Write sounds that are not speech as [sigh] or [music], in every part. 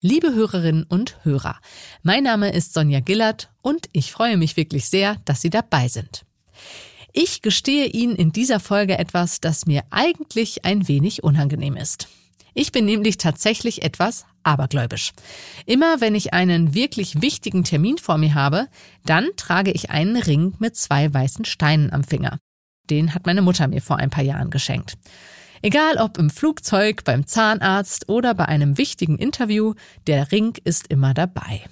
Liebe Hörerinnen und Hörer, mein Name ist Sonja Gillert und ich freue mich wirklich sehr, dass Sie dabei sind. Ich gestehe Ihnen in dieser Folge etwas, das mir eigentlich ein wenig unangenehm ist. Ich bin nämlich tatsächlich etwas abergläubisch. Immer wenn ich einen wirklich wichtigen Termin vor mir habe, dann trage ich einen Ring mit zwei weißen Steinen am Finger. Den hat meine Mutter mir vor ein paar Jahren geschenkt. Egal ob im Flugzeug, beim Zahnarzt oder bei einem wichtigen Interview, der Ring ist immer dabei.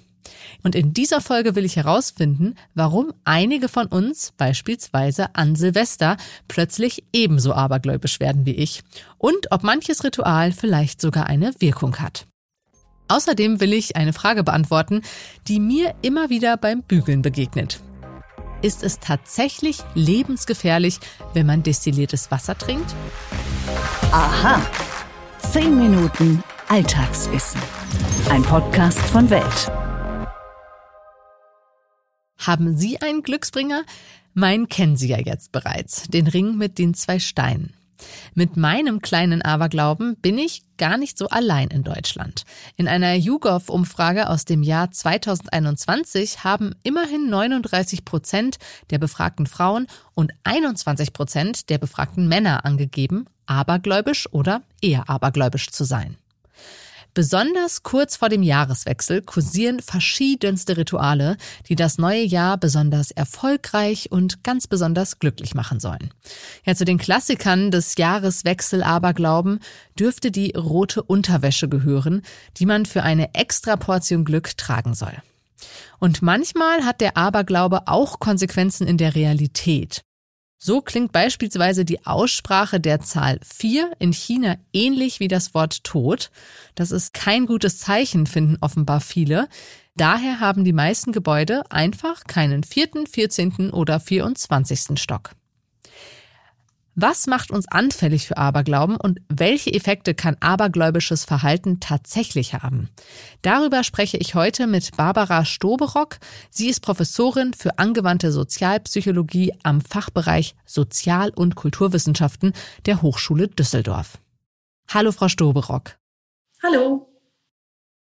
Und in dieser Folge will ich herausfinden, warum einige von uns, beispielsweise an Silvester, plötzlich ebenso abergläubisch werden wie ich und ob manches Ritual vielleicht sogar eine Wirkung hat. Außerdem will ich eine Frage beantworten, die mir immer wieder beim Bügeln begegnet. Ist es tatsächlich lebensgefährlich, wenn man destilliertes Wasser trinkt? Aha. Zehn Minuten Alltagswissen. Ein Podcast von Welt. Haben Sie einen Glücksbringer? Meinen kennen Sie ja jetzt bereits, den Ring mit den zwei Steinen. Mit meinem kleinen Aberglauben bin ich gar nicht so allein in Deutschland. In einer YouGov-Umfrage aus dem Jahr 2021 haben immerhin 39 Prozent der befragten Frauen und 21 Prozent der befragten Männer angegeben, abergläubisch oder eher abergläubisch zu sein. Besonders kurz vor dem Jahreswechsel kursieren verschiedenste Rituale, die das neue Jahr besonders erfolgreich und ganz besonders glücklich machen sollen. Ja, zu den Klassikern des Jahreswechsel Aberglauben dürfte die rote Unterwäsche gehören, die man für eine extra Portion Glück tragen soll. Und manchmal hat der Aberglaube auch Konsequenzen in der Realität. So klingt beispielsweise die Aussprache der Zahl 4 in China ähnlich wie das Wort Tod. Das ist kein gutes Zeichen, finden offenbar viele. Daher haben die meisten Gebäude einfach keinen vierten, vierzehnten oder vierundzwanzigsten Stock. Was macht uns anfällig für Aberglauben und welche Effekte kann abergläubisches Verhalten tatsächlich haben? Darüber spreche ich heute mit Barbara Stoberock. Sie ist Professorin für angewandte Sozialpsychologie am Fachbereich Sozial- und Kulturwissenschaften der Hochschule Düsseldorf. Hallo, Frau Stoberock. Hallo.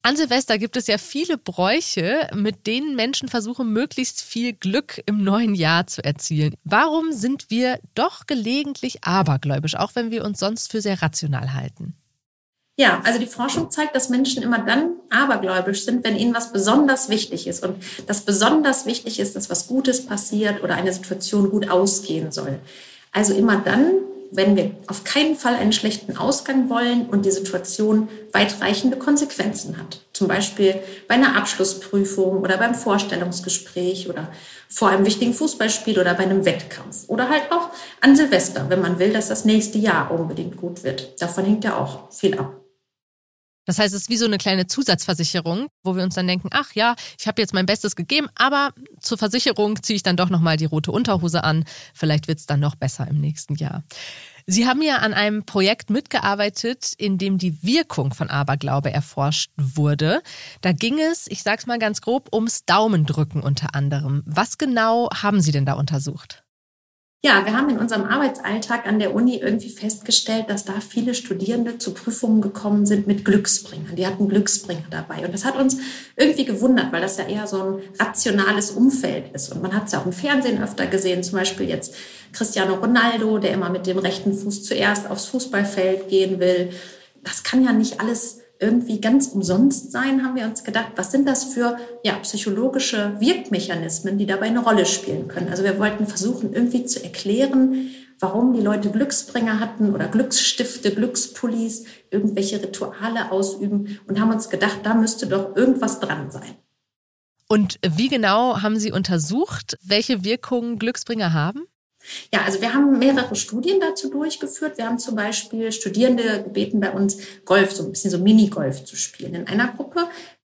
An Silvester gibt es ja viele Bräuche, mit denen Menschen versuchen, möglichst viel Glück im neuen Jahr zu erzielen. Warum sind wir doch gelegentlich abergläubisch, auch wenn wir uns sonst für sehr rational halten? Ja, also die Forschung zeigt, dass Menschen immer dann abergläubisch sind, wenn ihnen was besonders wichtig ist. Und das besonders wichtig ist, dass was Gutes passiert oder eine Situation gut ausgehen soll. Also immer dann, wenn wir auf keinen Fall einen schlechten Ausgang wollen und die Situation weitreichende Konsequenzen hat. Zum Beispiel bei einer Abschlussprüfung oder beim Vorstellungsgespräch oder vor einem wichtigen Fußballspiel oder bei einem Wettkampf. Oder halt auch an Silvester, wenn man will, dass das nächste Jahr unbedingt gut wird. Davon hängt ja auch viel ab. Das heißt, es ist wie so eine kleine Zusatzversicherung, wo wir uns dann denken, ach ja, ich habe jetzt mein Bestes gegeben, aber zur Versicherung ziehe ich dann doch nochmal die rote Unterhose an. Vielleicht wird es dann noch besser im nächsten Jahr. Sie haben ja an einem Projekt mitgearbeitet, in dem die Wirkung von Aberglaube erforscht wurde. Da ging es, ich sage es mal ganz grob, ums Daumendrücken unter anderem. Was genau haben Sie denn da untersucht? Ja, wir haben in unserem Arbeitsalltag an der Uni irgendwie festgestellt, dass da viele Studierende zu Prüfungen gekommen sind mit Glücksbringern. Die hatten Glücksbringer dabei. Und das hat uns irgendwie gewundert, weil das ja eher so ein rationales Umfeld ist. Und man hat es ja auch im Fernsehen öfter gesehen, zum Beispiel jetzt Cristiano Ronaldo, der immer mit dem rechten Fuß zuerst aufs Fußballfeld gehen will. Das kann ja nicht alles irgendwie ganz umsonst sein, haben wir uns gedacht, was sind das für ja, psychologische Wirkmechanismen, die dabei eine Rolle spielen können. Also wir wollten versuchen, irgendwie zu erklären, warum die Leute Glücksbringer hatten oder Glücksstifte, Glückspullis, irgendwelche Rituale ausüben und haben uns gedacht, da müsste doch irgendwas dran sein. Und wie genau haben Sie untersucht, welche Wirkungen Glücksbringer haben? Ja, also wir haben mehrere Studien dazu durchgeführt. Wir haben zum Beispiel Studierende gebeten, bei uns Golf, so ein bisschen so Minigolf zu spielen. In einer Gruppe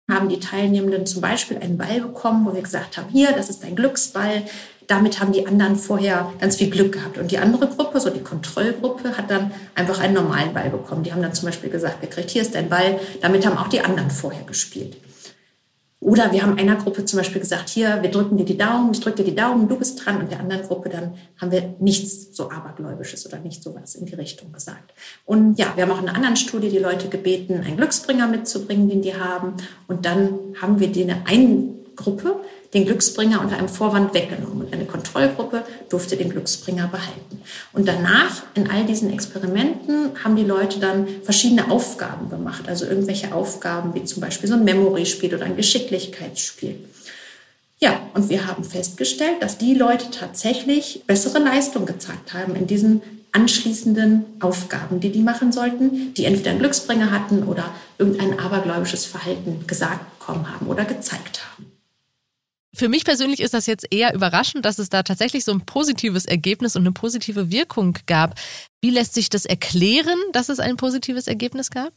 haben die Teilnehmenden zum Beispiel einen Ball bekommen, wo wir gesagt haben, hier, das ist ein Glücksball. Damit haben die anderen vorher ganz viel Glück gehabt. Und die andere Gruppe, so die Kontrollgruppe, hat dann einfach einen normalen Ball bekommen. Die haben dann zum Beispiel gesagt, wer kriegt hier ist dein Ball. Damit haben auch die anderen vorher gespielt. Oder wir haben einer Gruppe zum Beispiel gesagt, hier, wir drücken dir die Daumen, ich drücke dir die Daumen, du bist dran. Und der anderen Gruppe dann haben wir nichts so Abergläubisches oder nicht sowas in die Richtung gesagt. Und ja, wir haben auch in einer anderen Studie die Leute gebeten, einen Glücksbringer mitzubringen, den die haben. Und dann haben wir die eine Gruppe den Glücksbringer unter einem Vorwand weggenommen und eine Kontrollgruppe durfte den Glücksbringer behalten. Und danach in all diesen Experimenten haben die Leute dann verschiedene Aufgaben gemacht, also irgendwelche Aufgaben wie zum Beispiel so ein Memory-Spiel oder ein Geschicklichkeitsspiel. Ja, und wir haben festgestellt, dass die Leute tatsächlich bessere Leistung gezeigt haben in diesen anschließenden Aufgaben, die die machen sollten, die entweder einen Glücksbringer hatten oder irgendein abergläubisches Verhalten gesagt bekommen haben oder gezeigt haben. Für mich persönlich ist das jetzt eher überraschend, dass es da tatsächlich so ein positives Ergebnis und eine positive Wirkung gab. Wie lässt sich das erklären, dass es ein positives Ergebnis gab?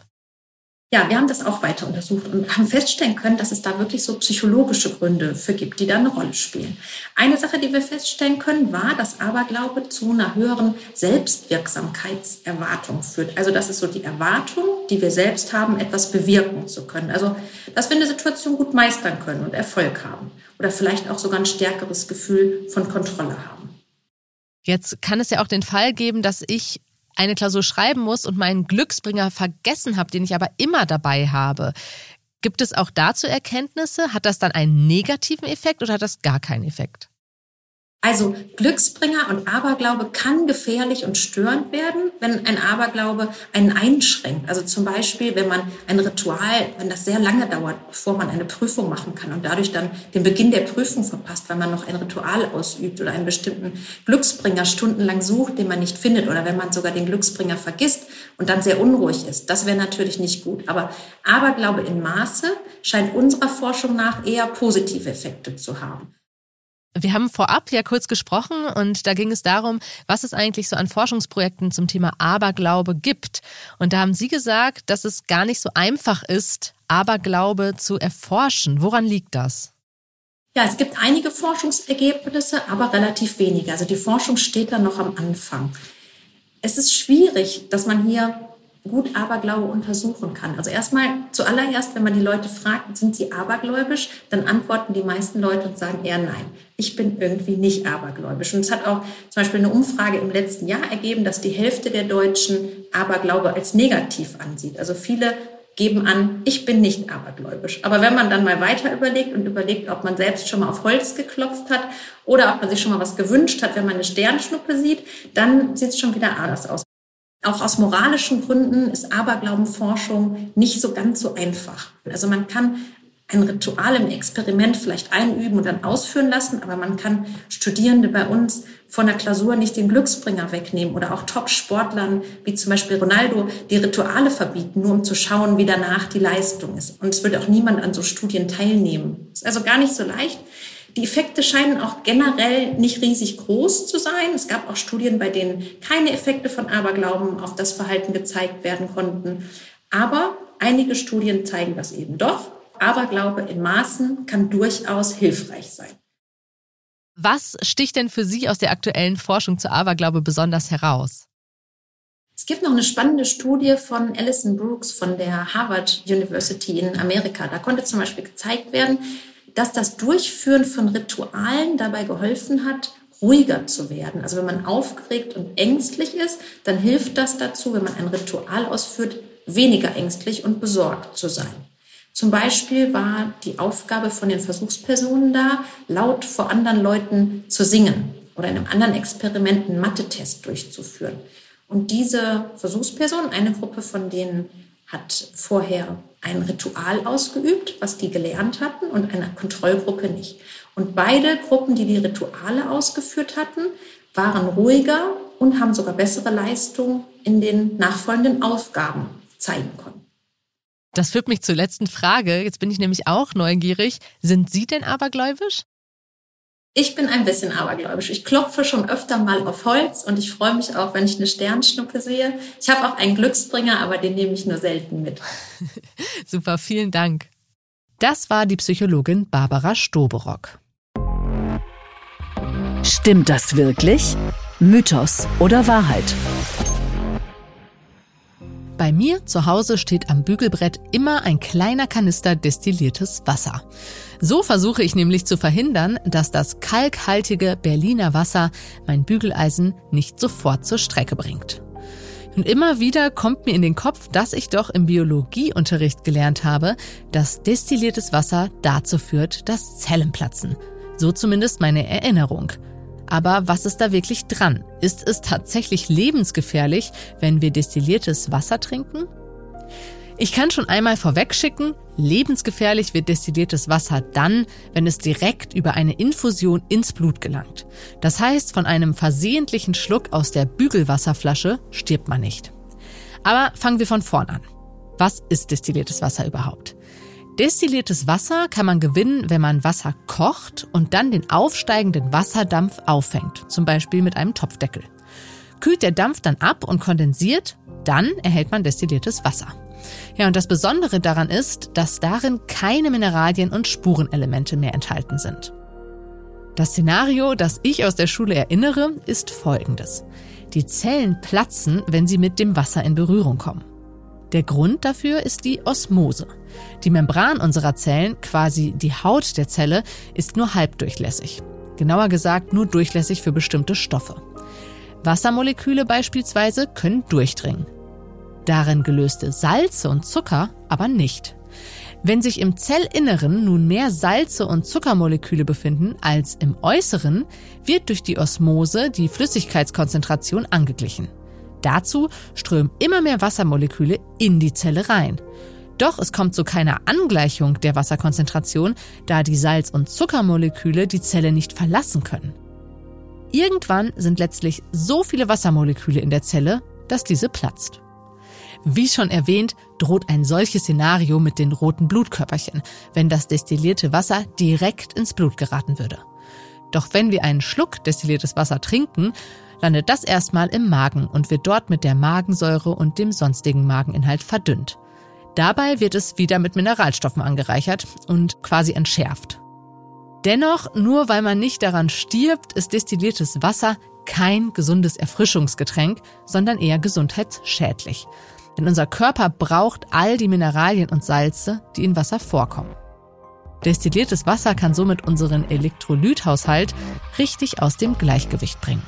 Ja, wir haben das auch weiter untersucht und haben feststellen können, dass es da wirklich so psychologische Gründe für gibt, die da eine Rolle spielen. Eine Sache, die wir feststellen können, war, dass Aberglaube zu einer höheren Selbstwirksamkeitserwartung führt. Also das ist so die Erwartung, die wir selbst haben, etwas bewirken zu können. Also dass wir eine Situation gut meistern können und Erfolg haben oder vielleicht auch sogar ein stärkeres Gefühl von Kontrolle haben. Jetzt kann es ja auch den Fall geben, dass ich eine Klausur schreiben muss und meinen Glücksbringer vergessen habe, den ich aber immer dabei habe. Gibt es auch dazu Erkenntnisse? Hat das dann einen negativen Effekt oder hat das gar keinen Effekt? Also Glücksbringer und Aberglaube kann gefährlich und störend werden, wenn ein Aberglaube einen einschränkt. Also zum Beispiel, wenn man ein Ritual, wenn das sehr lange dauert, bevor man eine Prüfung machen kann und dadurch dann den Beginn der Prüfung verpasst, weil man noch ein Ritual ausübt oder einen bestimmten Glücksbringer stundenlang sucht, den man nicht findet oder wenn man sogar den Glücksbringer vergisst und dann sehr unruhig ist. Das wäre natürlich nicht gut. Aber Aberglaube in Maße scheint unserer Forschung nach eher positive Effekte zu haben. Wir haben vorab ja kurz gesprochen und da ging es darum, was es eigentlich so an Forschungsprojekten zum Thema Aberglaube gibt. Und da haben Sie gesagt, dass es gar nicht so einfach ist, Aberglaube zu erforschen. Woran liegt das? Ja, es gibt einige Forschungsergebnisse, aber relativ wenige. Also die Forschung steht da noch am Anfang. Es ist schwierig, dass man hier gut Aberglaube untersuchen kann. Also erstmal zuallererst, wenn man die Leute fragt, sind sie abergläubisch, dann antworten die meisten Leute und sagen eher nein. Ich bin irgendwie nicht abergläubisch. Und es hat auch zum Beispiel eine Umfrage im letzten Jahr ergeben, dass die Hälfte der Deutschen Aberglaube als negativ ansieht. Also viele geben an, ich bin nicht abergläubisch. Aber wenn man dann mal weiter überlegt und überlegt, ob man selbst schon mal auf Holz geklopft hat oder ob man sich schon mal was gewünscht hat, wenn man eine Sternschnuppe sieht, dann sieht es schon wieder anders aus. Auch aus moralischen Gründen ist Aberglaubenforschung nicht so ganz so einfach. Also man kann ein Ritual im Experiment vielleicht einüben und dann ausführen lassen, aber man kann Studierende bei uns von der Klausur nicht den Glücksbringer wegnehmen oder auch Top-Sportlern wie zum Beispiel Ronaldo die Rituale verbieten, nur um zu schauen, wie danach die Leistung ist. Und es würde auch niemand an so Studien teilnehmen. Ist also gar nicht so leicht. Die Effekte scheinen auch generell nicht riesig groß zu sein. Es gab auch Studien, bei denen keine Effekte von Aberglauben auf das Verhalten gezeigt werden konnten. Aber einige Studien zeigen das eben doch. Aberglaube in Maßen kann durchaus hilfreich sein. Was sticht denn für Sie aus der aktuellen Forschung zu Aberglaube besonders heraus? Es gibt noch eine spannende Studie von Alison Brooks von der Harvard University in Amerika. Da konnte zum Beispiel gezeigt werden, dass das Durchführen von Ritualen dabei geholfen hat, ruhiger zu werden. Also wenn man aufgeregt und ängstlich ist, dann hilft das dazu, wenn man ein Ritual ausführt, weniger ängstlich und besorgt zu sein. Zum Beispiel war die Aufgabe von den Versuchspersonen da, laut vor anderen Leuten zu singen oder in einem anderen Experiment einen Mathe-Test durchzuführen. Und diese Versuchspersonen, eine Gruppe von denen hat vorher ein Ritual ausgeübt, was die gelernt hatten, und eine Kontrollgruppe nicht. Und beide Gruppen, die die Rituale ausgeführt hatten, waren ruhiger und haben sogar bessere Leistungen in den nachfolgenden Aufgaben zeigen können. Das führt mich zur letzten Frage. Jetzt bin ich nämlich auch neugierig. Sind Sie denn abergläubisch? Ich bin ein bisschen abergläubisch. Ich klopfe schon öfter mal auf Holz und ich freue mich auch, wenn ich eine Sternschnuppe sehe. Ich habe auch einen Glücksbringer, aber den nehme ich nur selten mit. [laughs] Super, vielen Dank. Das war die Psychologin Barbara Stoberock. Stimmt das wirklich? Mythos oder Wahrheit? Bei mir zu Hause steht am Bügelbrett immer ein kleiner Kanister destilliertes Wasser. So versuche ich nämlich zu verhindern, dass das kalkhaltige Berliner Wasser mein Bügeleisen nicht sofort zur Strecke bringt. Und immer wieder kommt mir in den Kopf, dass ich doch im Biologieunterricht gelernt habe, dass destilliertes Wasser dazu führt, dass Zellen platzen. So zumindest meine Erinnerung. Aber was ist da wirklich dran? Ist es tatsächlich lebensgefährlich, wenn wir destilliertes Wasser trinken? Ich kann schon einmal vorwegschicken, lebensgefährlich wird destilliertes Wasser dann, wenn es direkt über eine Infusion ins Blut gelangt. Das heißt, von einem versehentlichen Schluck aus der Bügelwasserflasche stirbt man nicht. Aber fangen wir von vorn an. Was ist destilliertes Wasser überhaupt? Destilliertes Wasser kann man gewinnen, wenn man Wasser kocht und dann den aufsteigenden Wasserdampf auffängt, zum Beispiel mit einem Topfdeckel. Kühlt der Dampf dann ab und kondensiert, dann erhält man destilliertes Wasser. Ja, und das Besondere daran ist, dass darin keine Mineralien und Spurenelemente mehr enthalten sind. Das Szenario, das ich aus der Schule erinnere, ist folgendes. Die Zellen platzen, wenn sie mit dem Wasser in Berührung kommen. Der Grund dafür ist die Osmose. Die Membran unserer Zellen, quasi die Haut der Zelle, ist nur halbdurchlässig. Genauer gesagt nur durchlässig für bestimmte Stoffe. Wassermoleküle beispielsweise können durchdringen. Darin gelöste Salze und Zucker aber nicht. Wenn sich im Zellinneren nun mehr Salze und Zuckermoleküle befinden als im Äußeren, wird durch die Osmose die Flüssigkeitskonzentration angeglichen. Dazu strömen immer mehr Wassermoleküle in die Zelle rein. Doch es kommt zu keiner Angleichung der Wasserkonzentration, da die Salz- und Zuckermoleküle die Zelle nicht verlassen können. Irgendwann sind letztlich so viele Wassermoleküle in der Zelle, dass diese platzt. Wie schon erwähnt, droht ein solches Szenario mit den roten Blutkörperchen, wenn das destillierte Wasser direkt ins Blut geraten würde. Doch wenn wir einen Schluck destilliertes Wasser trinken, landet das erstmal im Magen und wird dort mit der Magensäure und dem sonstigen Mageninhalt verdünnt. Dabei wird es wieder mit Mineralstoffen angereichert und quasi entschärft. Dennoch, nur weil man nicht daran stirbt, ist destilliertes Wasser kein gesundes Erfrischungsgetränk, sondern eher gesundheitsschädlich. Denn unser Körper braucht all die Mineralien und Salze, die in Wasser vorkommen. Destilliertes Wasser kann somit unseren Elektrolythaushalt richtig aus dem Gleichgewicht bringen.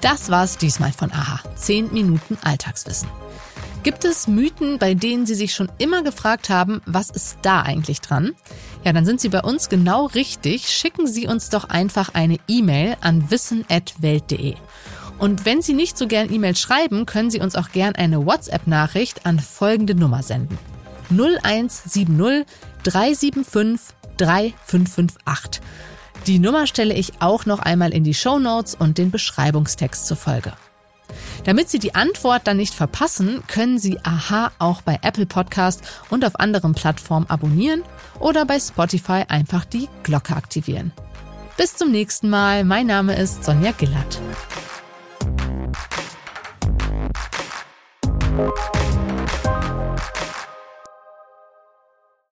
Das war's diesmal von AHA. 10 Minuten Alltagswissen. Gibt es Mythen, bei denen Sie sich schon immer gefragt haben, was ist da eigentlich dran? Ja, dann sind Sie bei uns genau richtig. Schicken Sie uns doch einfach eine E-Mail an wissen.welt.de. Und wenn Sie nicht so gern E-Mail schreiben, können Sie uns auch gern eine WhatsApp-Nachricht an folgende Nummer senden. 0170 375 3558. Die Nummer stelle ich auch noch einmal in die Show Notes und den Beschreibungstext zur Folge. Damit Sie die Antwort dann nicht verpassen, können Sie Aha auch bei Apple Podcast und auf anderen Plattformen abonnieren oder bei Spotify einfach die Glocke aktivieren. Bis zum nächsten Mal. Mein Name ist Sonja you.